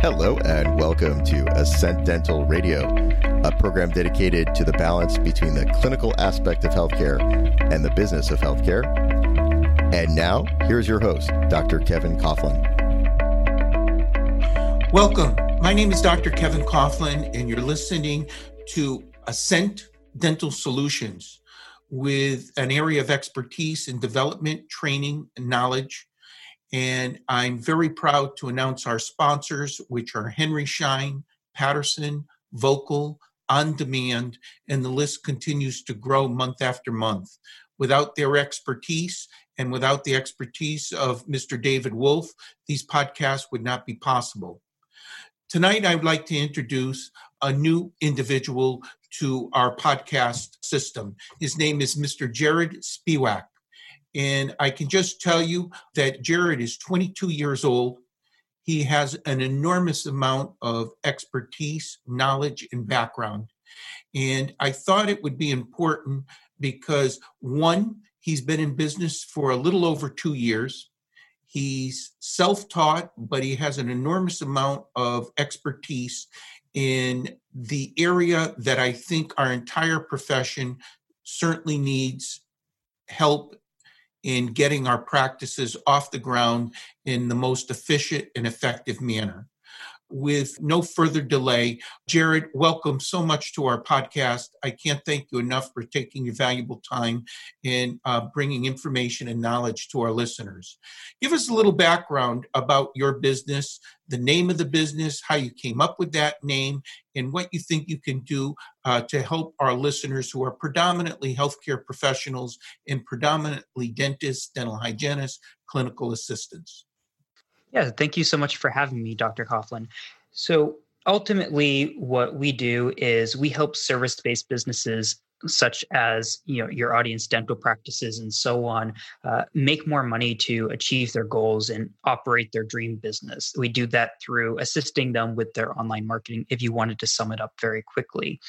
Hello, and welcome to Ascent Dental Radio, a program dedicated to the balance between the clinical aspect of healthcare and the business of healthcare. And now, here's your host, Dr. Kevin Coughlin. Welcome. My name is Dr. Kevin Coughlin, and you're listening to Ascent Dental Solutions with an area of expertise in development, training, and knowledge and I'm very proud to announce our sponsors, which are Henry Schein, Patterson, Vocal, On Demand, and the list continues to grow month after month. Without their expertise and without the expertise of Mr. David Wolf, these podcasts would not be possible. Tonight, I'd like to introduce a new individual to our podcast system. His name is Mr. Jarod Spiewak. And I can just tell you that Jarod is 22 years old. He has an enormous amount of expertise, knowledge, and background. And I thought it would be important because one, he's been in business for a little over two years. He's self taught, but he has an enormous amount of expertise in the area that I think our entire profession certainly needs help in getting our practices off the ground in the most efficient and effective manner. With no further delay, Jarod, welcome so much to our podcast. I can't thank you enough for taking your valuable time and uh, bringing information and knowledge to our listeners. Give us a little background about your business, the name of the business, how you came up with that name, and what you think you can do uh, to help our listeners who are predominantly healthcare professionals and predominantly dentists, dental hygienists, clinical assistants. Yeah, thank you so much for having me, Dr. Coughlin. So, ultimately, what we do is we help service based businesses such as you know your audience dental practices and so on uh, make more money to achieve their goals and operate their dream business we do that through assisting them with their online marketing if you wanted to sum it up very quickly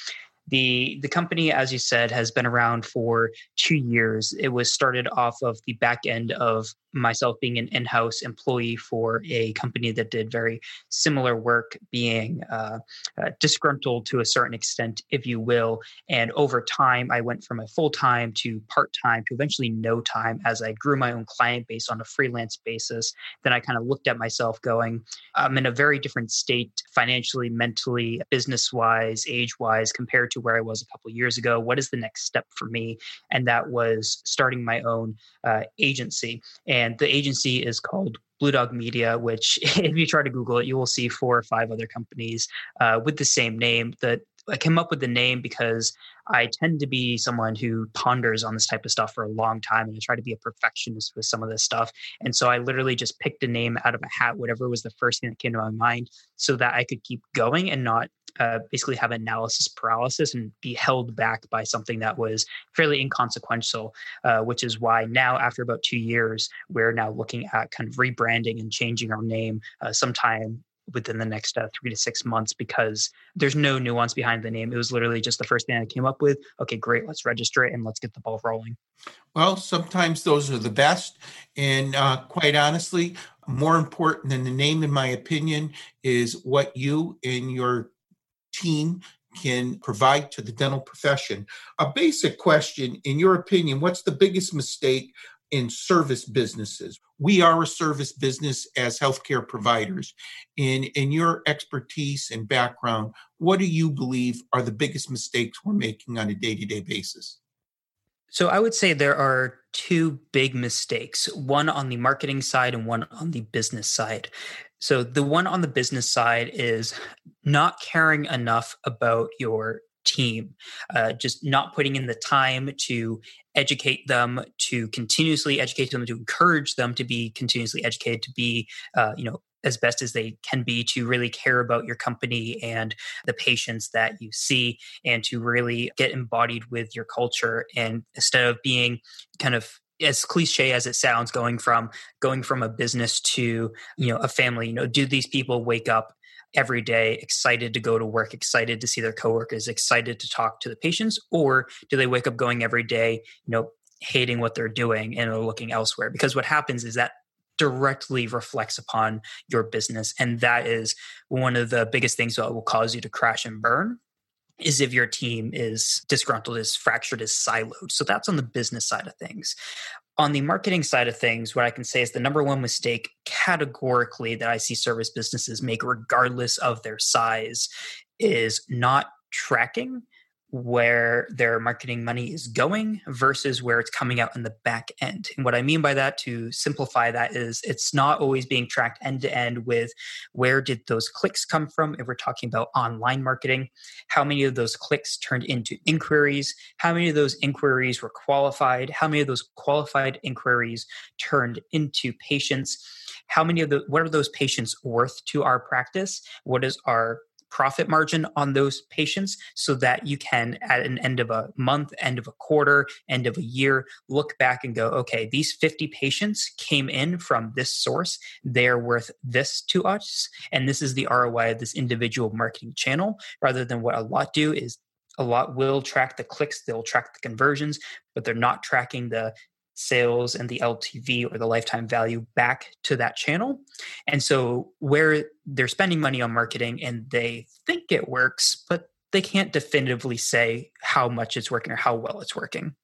the the company as you said has been around for two years. It was started off of the back end of myself being an in-house employee for a company that did very similar work being uh, uh, disgruntled to a certain extent if you will. And over time i went from a full-time to part-time to eventually no time as i grew my own client base on a freelance basis. Then i kind of looked at myself going i'm in a very different state financially mentally business wise age wise compared to where i was a couple years ago what is the next step for me and that was starting my own uh, agency and the agency is called Blue Dog Media, which if you try to Google it, you will see four or five other companies uh, with the same name. That I came up with the name because I tend to be someone who ponders on this type of stuff for a long time, and I try to be a perfectionist with some of this stuff. And so I literally just picked a name out of a hat, whatever was the first thing that came to my mind, so that I could keep going and not uh, basically have analysis paralysis and be held back by something that was fairly inconsequential, uh, which is why now, after about two years, we're now looking at kind of rebranding and changing our name uh, sometime within the next uh, three to six months because there's no nuance behind the name. It was literally just the first thing I came up with. Okay, great, let's register it and let's get the ball rolling. Well, sometimes those are the best. And uh, quite honestly, more important than the name, in my opinion, is what you and your team can provide to the dental profession. A basic question, in your opinion, what's the biggest mistake in service businesses? We are a service business as healthcare providers. In, in your expertise and background, what do you believe are the biggest mistakes we're making on a day to day basis? So I would say there are two big mistakes one on the marketing side and one on the business side. So the one on the business side is not caring enough about your team, uh, just not putting in the time to educate them, to continuously educate them, to encourage them to be continuously educated, to be, uh, you know, as best as they can be to really care about your company and the patients that you see and to really get embodied with your culture. And instead of being kind of as cliche as it sounds going from going from a business to you know a family you know do these people wake up every day excited to go to work excited to see their coworkers excited to talk to the patients? Or do they wake up going every day you know hating what they're doing and are looking elsewhere? Because what happens is that directly reflects upon your business and that is one of the biggest things that will cause you to crash and burn is if your team is disgruntled, is fractured, is siloed. So that's on the business side of things. On the marketing side of things, what I can say is the number one mistake categorically that I see service businesses make, regardless of their size, is not tracking where their marketing money is going versus where it's coming out in the back end. And what I mean by that, to simplify that, is it's not always being tracked end to end with where did those clicks come from. If we're talking about online marketing, how many of those clicks turned into inquiries? How many of those inquiries were qualified? How many of those qualified inquiries turned into patients? How many of the what are those patients worth to our practice? What is our profit margin on those patients so that you can at an end of a month end of a quarter end of a year look back and go okay these 50 patients came in from this source. They're worth this to us. And this is the roi of this individual marketing channel rather than what a lot do is a lot will track the clicks they'll track the conversions but they're not tracking the sales and the LTV or the lifetime value back to that channel. And so where they're spending money on marketing and they think it works, but they can't definitively say how much it's working or how well it's working.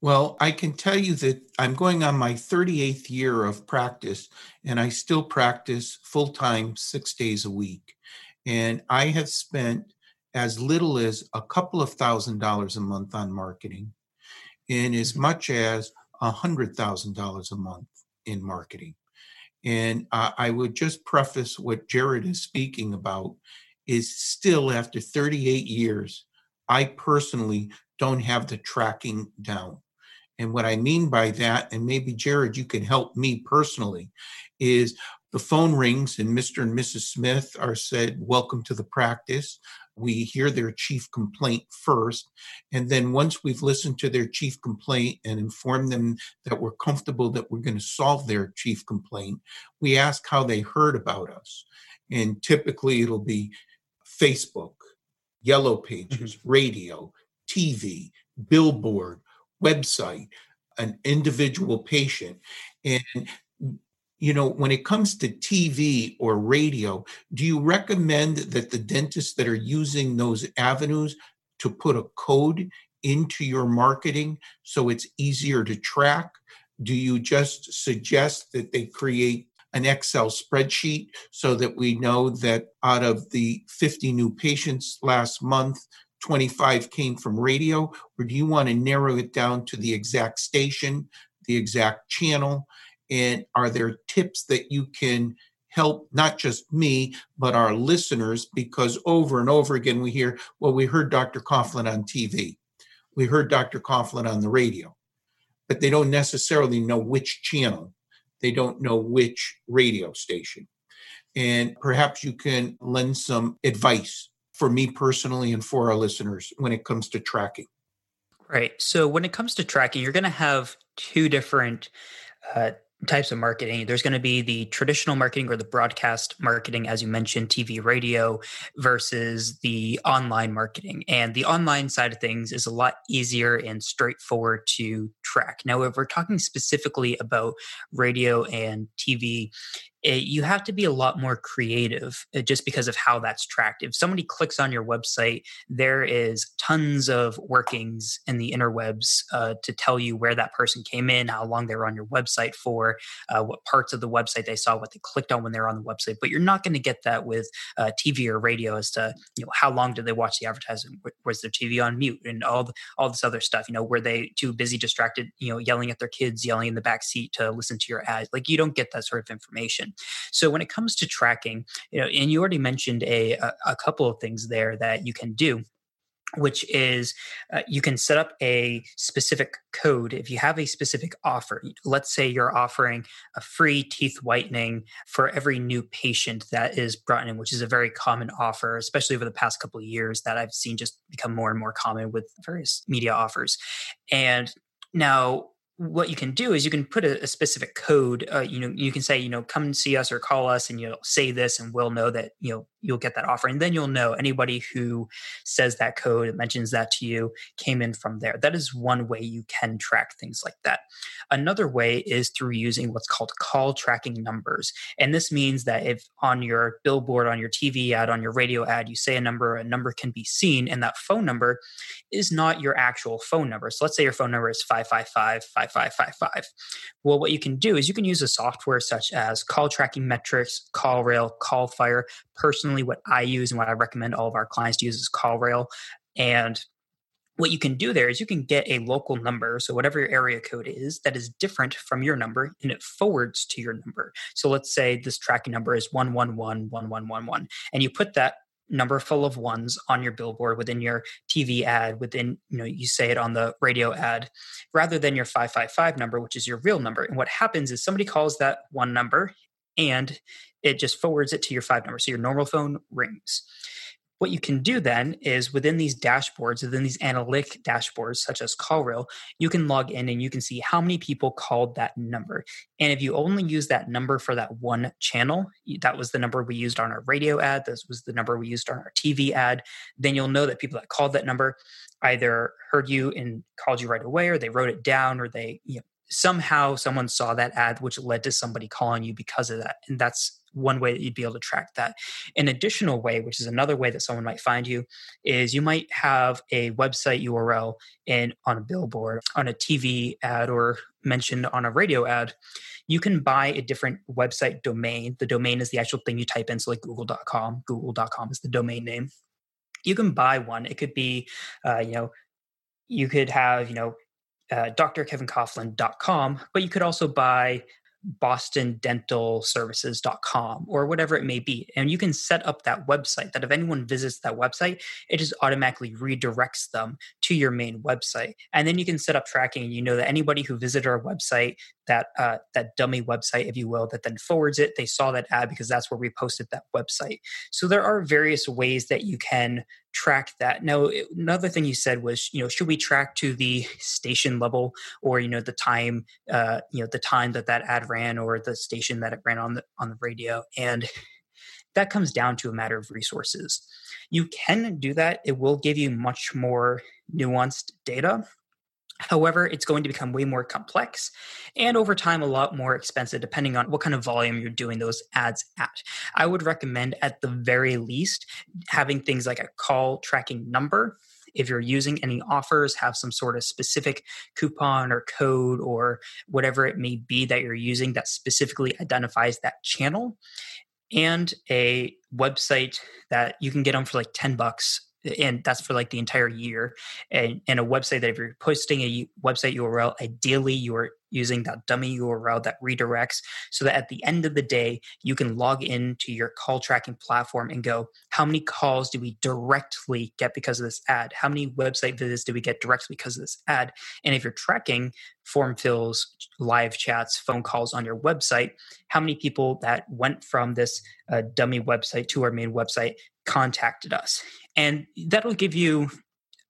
Well, I can tell you that I'm going on my 38th year of practice, and I still practice full time six days a week. And I have spent as little as a couple of thousand dollars a month on marketing, and as mm-hmm. much as $100,000 a month in marketing. And uh, I would just preface what Jarod is speaking about is still after 38 years, I personally don't have the tracking down. And what I mean by that, and maybe Jarod, you can help me personally, is the phone rings and Mr. and Mrs. Smith are said, Welcome to the practice we hear their chief complaint first. And then once we've listened to their chief complaint and informed them that we're comfortable that we're going to solve their chief complaint, we ask how they heard about us. And typically it'll be Facebook, Yellow Pages, mm-hmm. radio, TV, billboard, website, an individual patient. And you know, when it comes to TV or radio, do you recommend that the dentists that are using those avenues to put a code into your marketing so it's easier to track? Do you just suggest that they create an Excel spreadsheet so that we know that out of the 50 new patients last month, 25 came from radio? Or do you want to narrow it down to the exact station, the exact channel? And are there tips that you can help not just me, but our listeners? Because over and over again, we hear, well, we heard Dr. Coughlin on TV, we heard Dr. Coughlin on the radio, but they don't necessarily know which channel, they don't know which radio station. And perhaps you can lend some advice for me personally and for our listeners when it comes to tracking? Right. So when it comes to tracking, you're going to have two different uh, types of marketing. There's going to be the traditional marketing or the broadcast marketing, as you mentioned, TV, radio, versus the online marketing. And the online side of things is a lot easier and straightforward to track. Now, if we're talking specifically about radio and TV, it, you have to be a lot more creative uh, just because of how that's tracked. If somebody clicks on your website, there is tons of workings in the interwebs uh, to tell you where that person came in, how long they were on your website for, uh, what parts of the website they saw, what they clicked on when they were on the website. But you're not going to get that with uh, TV or radio as to you know how long did they watch the advertisement? Was their TV on mute and all the, all this other stuff? You know, were they too busy, distracted, you know, yelling at their kids, yelling in the back seat to listen to your ads? Like you don't get that sort of information. So when it comes to tracking, you know, and you already mentioned a, a, couple of things there that you can do which is uh, you can set up a specific code. If you have a specific offer let's say you're offering a free teeth whitening for every new patient that is brought in which is a very common offer especially over the past couple of years that i've seen just become more and more common with various media offers. And now what you can do is you can put a, a specific code uh, you know you can say you know come see us or call us and you'll say this and we'll know that you know you'll get that offer and then you'll know anybody who says that code mentions that to you came in from there that is one way you can track things like that another way is through using what's called call tracking numbers and this means that if on your billboard on your tv ad on your radio ad you say a number a number can be seen and that phone number is not your actual phone number so let's say your phone number is 555 5555. Well, what you can do is you can use a software such as call tracking metrics, CallRail, CallFire. What I use and what I recommend all of our clients to use is CallRail. And what you can do there is you can get a local number so whatever your area code is that is different from your number and it forwards to your number so let's say this tracking number is 1111111 and you put that number full of ones on your billboard within your TV ad within you know you say it on the radio ad rather than your 555 number which is your real number and what happens is somebody calls that one number and it just forwards it to your five number so your normal phone rings. What you can do then is within these dashboards, within these analytic dashboards such as CallRail, you can log in and you can see how many people called that number. And if you only use that number for that one channel, that was the number we used on our radio ad, this was the number we used on our TV ad, then you'll know that people that called that number either heard you and called you right away or they wrote it down or they you know, somehow someone saw that ad which led to somebody calling you because of that. And that's one way that you'd be able to track that. An additional way, which is another way that someone might find you, is you might have a website URL in on a billboard, on a TV ad, or mentioned on a radio ad. You can buy a different website domain. The domain is the actual thing you type in, so like google.com. Google.com is the domain name. You can buy one. It could be, uh, you know, you could have, you know, uh, drkevincoughlin.com, but you could also buy bostondentalservices.com or whatever it may be. And you can set up that website that if anyone visits that website, it just automatically redirects them to your main website. And then you can set up tracking and you know that anybody who visited our website, that uh, that dummy website, if you will, that then forwards it, they saw that ad because that's where we posted that website. So there are various ways that you can track that. Now, another thing you said was, you know, should we track to the station level or you know the time, uh, you know, the time that that ad ran or the station that it ran on the on the radio, and that comes down to a matter of resources. You can do that. It will give you much more nuanced data However, it's going to become way more complex and over time a lot more expensive depending on what kind of volume you're doing those ads at. I would recommend at the very least having things like a call tracking number. If you're using any offers, have some sort of specific coupon or code or whatever it may be that you're using that specifically identifies that channel and a website that you can get them for like 10 bucks and that's for like the entire year and, a website that if you're posting a website url ideally you're using that dummy URL that redirects so that at the end of the day, you can log into your call tracking platform and go, how many calls do we directly get because of this ad? How many website visits do we get directly because of this ad? And if you're tracking form fills, live chats, phone calls on your website, how many people that went from this uh, dummy website to our main website contacted us. And that'll give you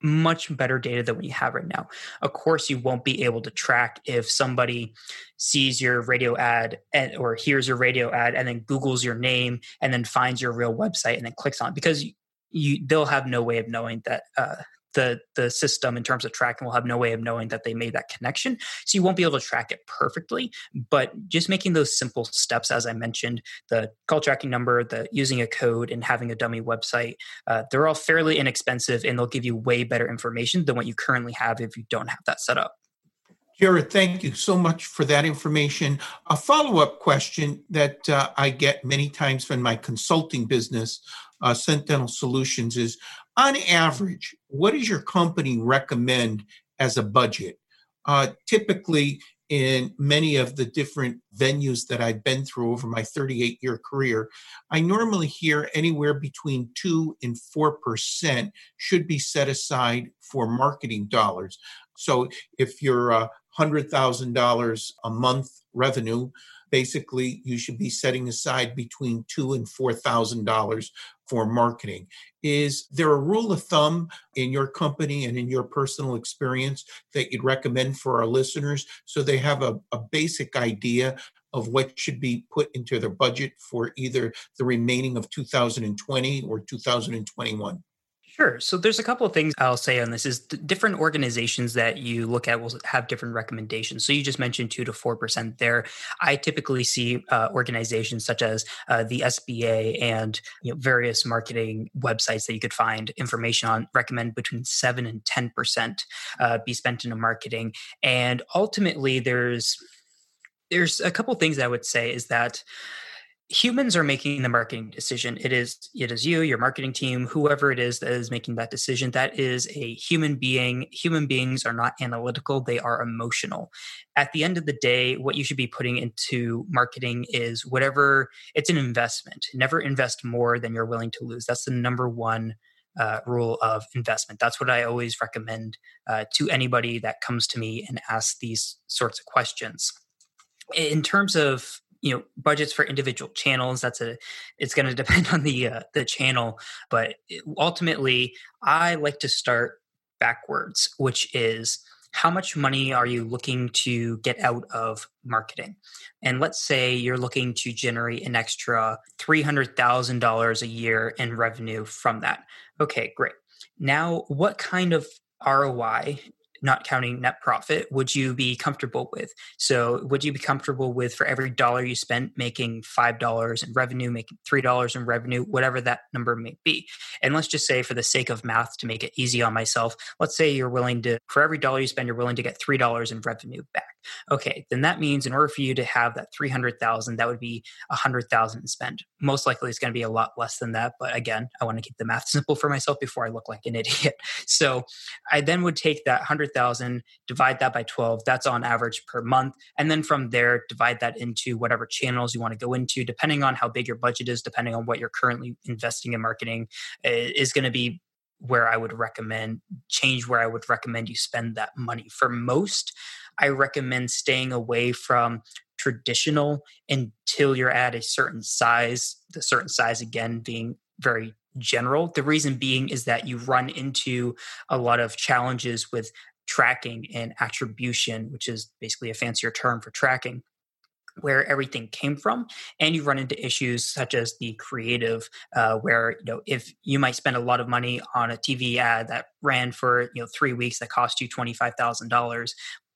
much better data than we have right now. Of course, you won't be able to track if somebody sees your radio ad and, or hears your radio ad and then Googles your name and then finds your real website and then clicks on it because you, they'll have no way of knowing that uh, the the system in terms of tracking will have no way of knowing that they made that connection so you won't be able to track it perfectly but just making those simple steps as i mentioned the call tracking number the using a code and having a dummy website uh, they're all fairly inexpensive and they'll give you way better information than what you currently have if you don't have that set up Jarod, thank you so much for that information. A follow up question that uh, I get many times from my consulting business, uh, Sentinel Solutions, is on average, what does your company recommend as a budget? Uh, typically, in many of the different venues that I've been through over my 38 year career, I normally hear anywhere between 2 and 4% should be set aside for marketing dollars. So if you're $100,000 a month revenue, basically you should be setting aside between two and four thousand dollars for marketing. Is there a rule of thumb in your company and in your personal experience that you'd recommend for our listeners so they have a, a basic idea of what should be put into their budget for either the remaining of 2020 or 2021? Sure. So there's a couple of things I'll say on this is different organizations that you look at will have different recommendations. So you just mentioned two to four percent there. I typically see uh, organizations such as uh, the SBA and you know, various marketing websites that you could find information on recommend between seven and ten percent uh, be spent into marketing. And ultimately, there's there's a couple things I would say is that humans are making the marketing decision. It is it is you your marketing team whoever it is that is making that decision. That is a human being. Human beings are not analytical. They are emotional. At the end of the day what you should be putting into marketing is whatever it's an investment. Never invest more than you're willing to lose. That's the number one uh, rule of investment. That's what I always recommend uh, to anybody that comes to me and asks these sorts of questions. In terms of you know budgets for individual channels that's a it's going to depend on the uh, the channel but ultimately i like to start backwards which is how much money are you looking to get out of marketing? And let's say you're looking to generate an extra $300000 a year in revenue from that. Okay great. Now what kind of roi not counting net profit, would you be comfortable with? So, would you be comfortable with for every dollar you spent making $5 in revenue, making $3 in revenue, whatever that number may be? And let's just say, for the sake of math, to make it easy on myself, let's say you're willing to, for every dollar you spend, you're willing to get $3 in revenue back. Okay, then that means in order for you to have that 300,000, that would be 100,000 to spend. Most likely it's going to be a lot less than that, but again, I want to keep the math simple for myself before I look like an idiot. So, I then would take that 100,000, divide that by 12, that's on average per month, and then from there divide that into whatever channels you want to go into depending on how big your budget is, depending on what you're currently investing in marketing is going to be where I would recommend change where I would recommend you spend that money. For most, I recommend staying away from traditional until you're at a certain size, the certain size again being very general. The reason being is that you run into a lot of challenges with tracking and attribution, which is basically a fancier term for tracking where everything came from and you run into issues such as the creative uh, where you know if you might spend a lot of money on a tv ad that ran for you know three weeks that cost you $25000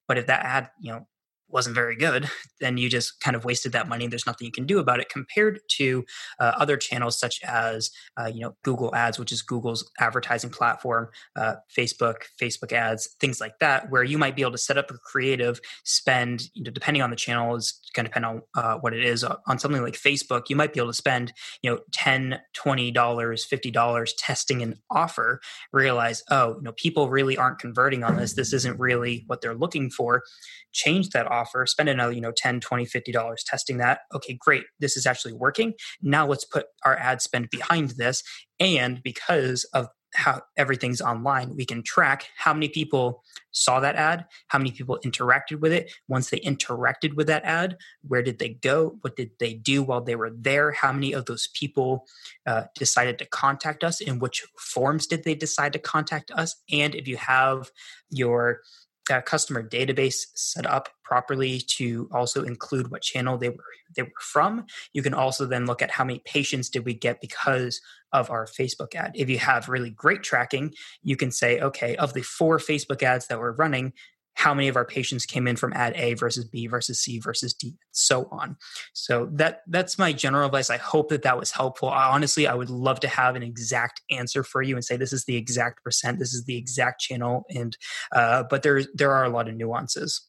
but if that ad, you know, wasn't very good, then you just kind of wasted that money. There's nothing you can do about it compared to uh, other channels such as uh, you know Google Ads, which is Google's advertising platform, uh, Facebook, Facebook Ads, things like that, where you might be able to set up a creative spend. You know, depending on the channel, is going to depend on uh, what it is. On something like Facebook, you might be able to spend you know 10 20 dollars 50 dollars testing an offer realize oh you know people really aren't converting on this this isn't really what they're looking for change that offer spend another you know 10 20 50 dollars testing that okay great this is actually working now let's put our ad spend behind this and because of how everything's online, we can track how many people saw that ad, how many people interacted with it. Once they interacted with that ad, where did they go? What did they do while they were there? How many of those people uh, decided to contact us? In which forms did they decide to contact us? And if you have your uh, customer database set up properly to also include what channel they were they were from. You can also then look at how many patients did we get because of our facebook ad. If you have really great tracking you can say okay of the four facebook ads that we're running how many of our patients came in from ad A versus B versus C versus D, and so on. So that that's my general advice. I hope that that was helpful. I, honestly, I would love to have an exact answer for you and say this is the exact percent, this is the exact channel, and uh, but there there are a lot of nuances.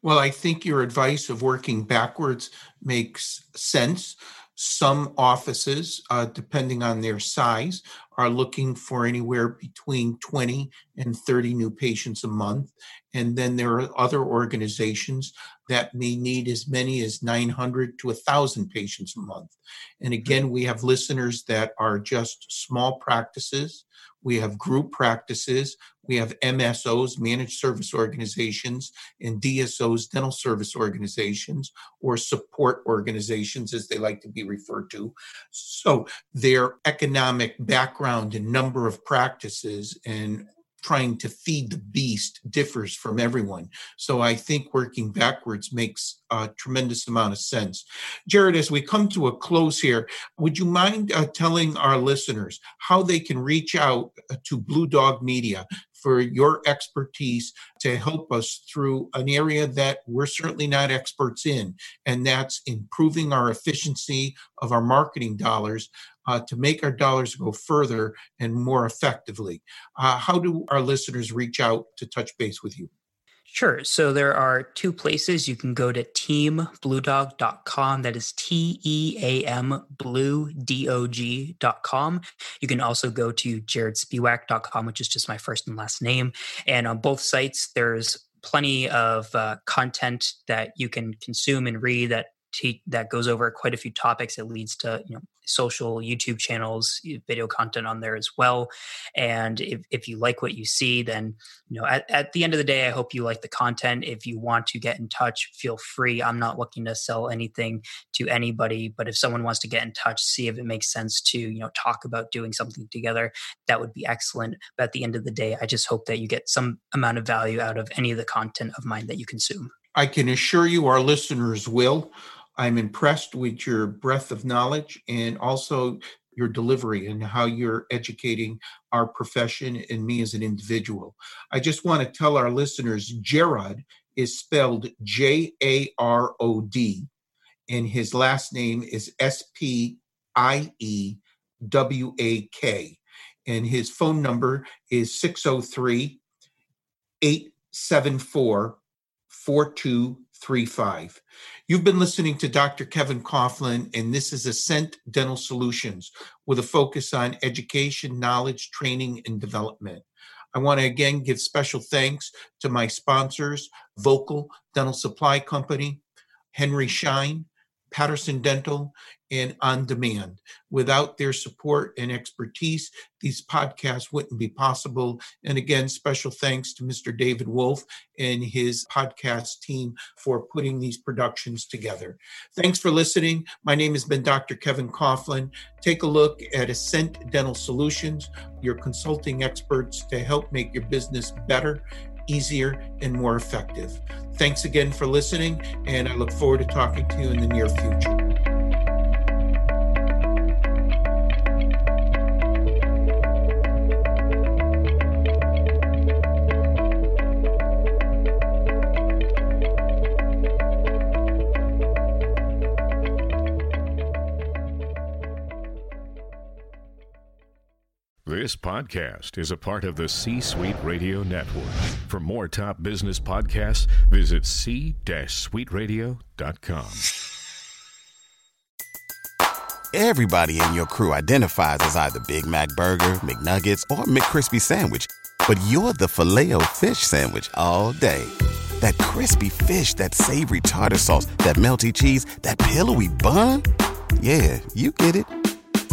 Well, I think your advice of working backwards makes sense. Some offices, uh, depending on their size, are looking for anywhere between 20 and 30 new patients a month. And then there are other organizations that may need as many as 900 to 1,000 patients a month. And again, we have listeners that are just small practices we have group practices, we have MSOs, managed service organizations, and DSOs, dental service organizations, or support organizations, as they like to be referred to. So their economic background and number of practices and trying to feed the beast differs from everyone. So I think working backwards makes a tremendous amount of sense. Jarod, as we come to a close here, would you mind uh, telling our listeners how they can reach out uh, to Blue Dog Media for your expertise to help us through an area that we're certainly not experts in, and that's improving our efficiency of our marketing dollars uh, to make our dollars go further and more effectively. Uh, how do our listeners reach out to touch base with you? Sure. So there are two places. You can go to teambluedog.com. That is T E A M blue D O G.com. You can also go to jarodspiewak.com, which is just my first and last name. And on both sites, there's plenty of uh, content that you can consume and read that te- that goes over quite a few topics. It leads to you know social YouTube channels, video content on there as well. And if, if you like what you see, then you know at, at the end of the day, I hope you like the content. If you want to get in touch, feel free. I'm not looking to sell anything to anybody, but if someone wants to get in touch, see if it makes sense to you know talk about doing something together, that would be excellent. But at the end of the day, I just hope that you get some amount of value out of any of the content of mine that you consume. I can assure you our listeners will. I'm impressed with your breadth of knowledge and also your delivery and how you're educating our profession and me as an individual. I just want to tell our listeners Jarod is spelled J A R O D, and his last name is S P I E W A K. And his phone number is 603 874 4235. You've been listening to Dr. Kevin Coughlin, and this is Ascent Dental Solutions with a focus on education, knowledge, training, and development. I want to again give special thanks to my sponsors, Vocal Dental Supply Company, Henry Schein, Patterson Dental, and On Demand. Without their support and expertise, these podcasts wouldn't be possible. And again, special thanks to Mr. David Wolf and his podcast team for putting these productions together. Thanks for listening. My name has been Dr. Kevin Coughlin. Take a look at Ascent Dental Solutions, your consulting experts to help make your business better easier, and more effective. Thanks again for listening, and I look forward to talking to you in the near future. This podcast is a part of the C Suite Radio Network. For more top business podcasts, visit c-suiteradio.com. Everybody in your crew identifies as either Big Mac Burger, McNuggets, or McCrispy Sandwich, but you're the filet fish Sandwich all day. That crispy fish, that savory tartar sauce, that melty cheese, that pillowy bun. Yeah, you get it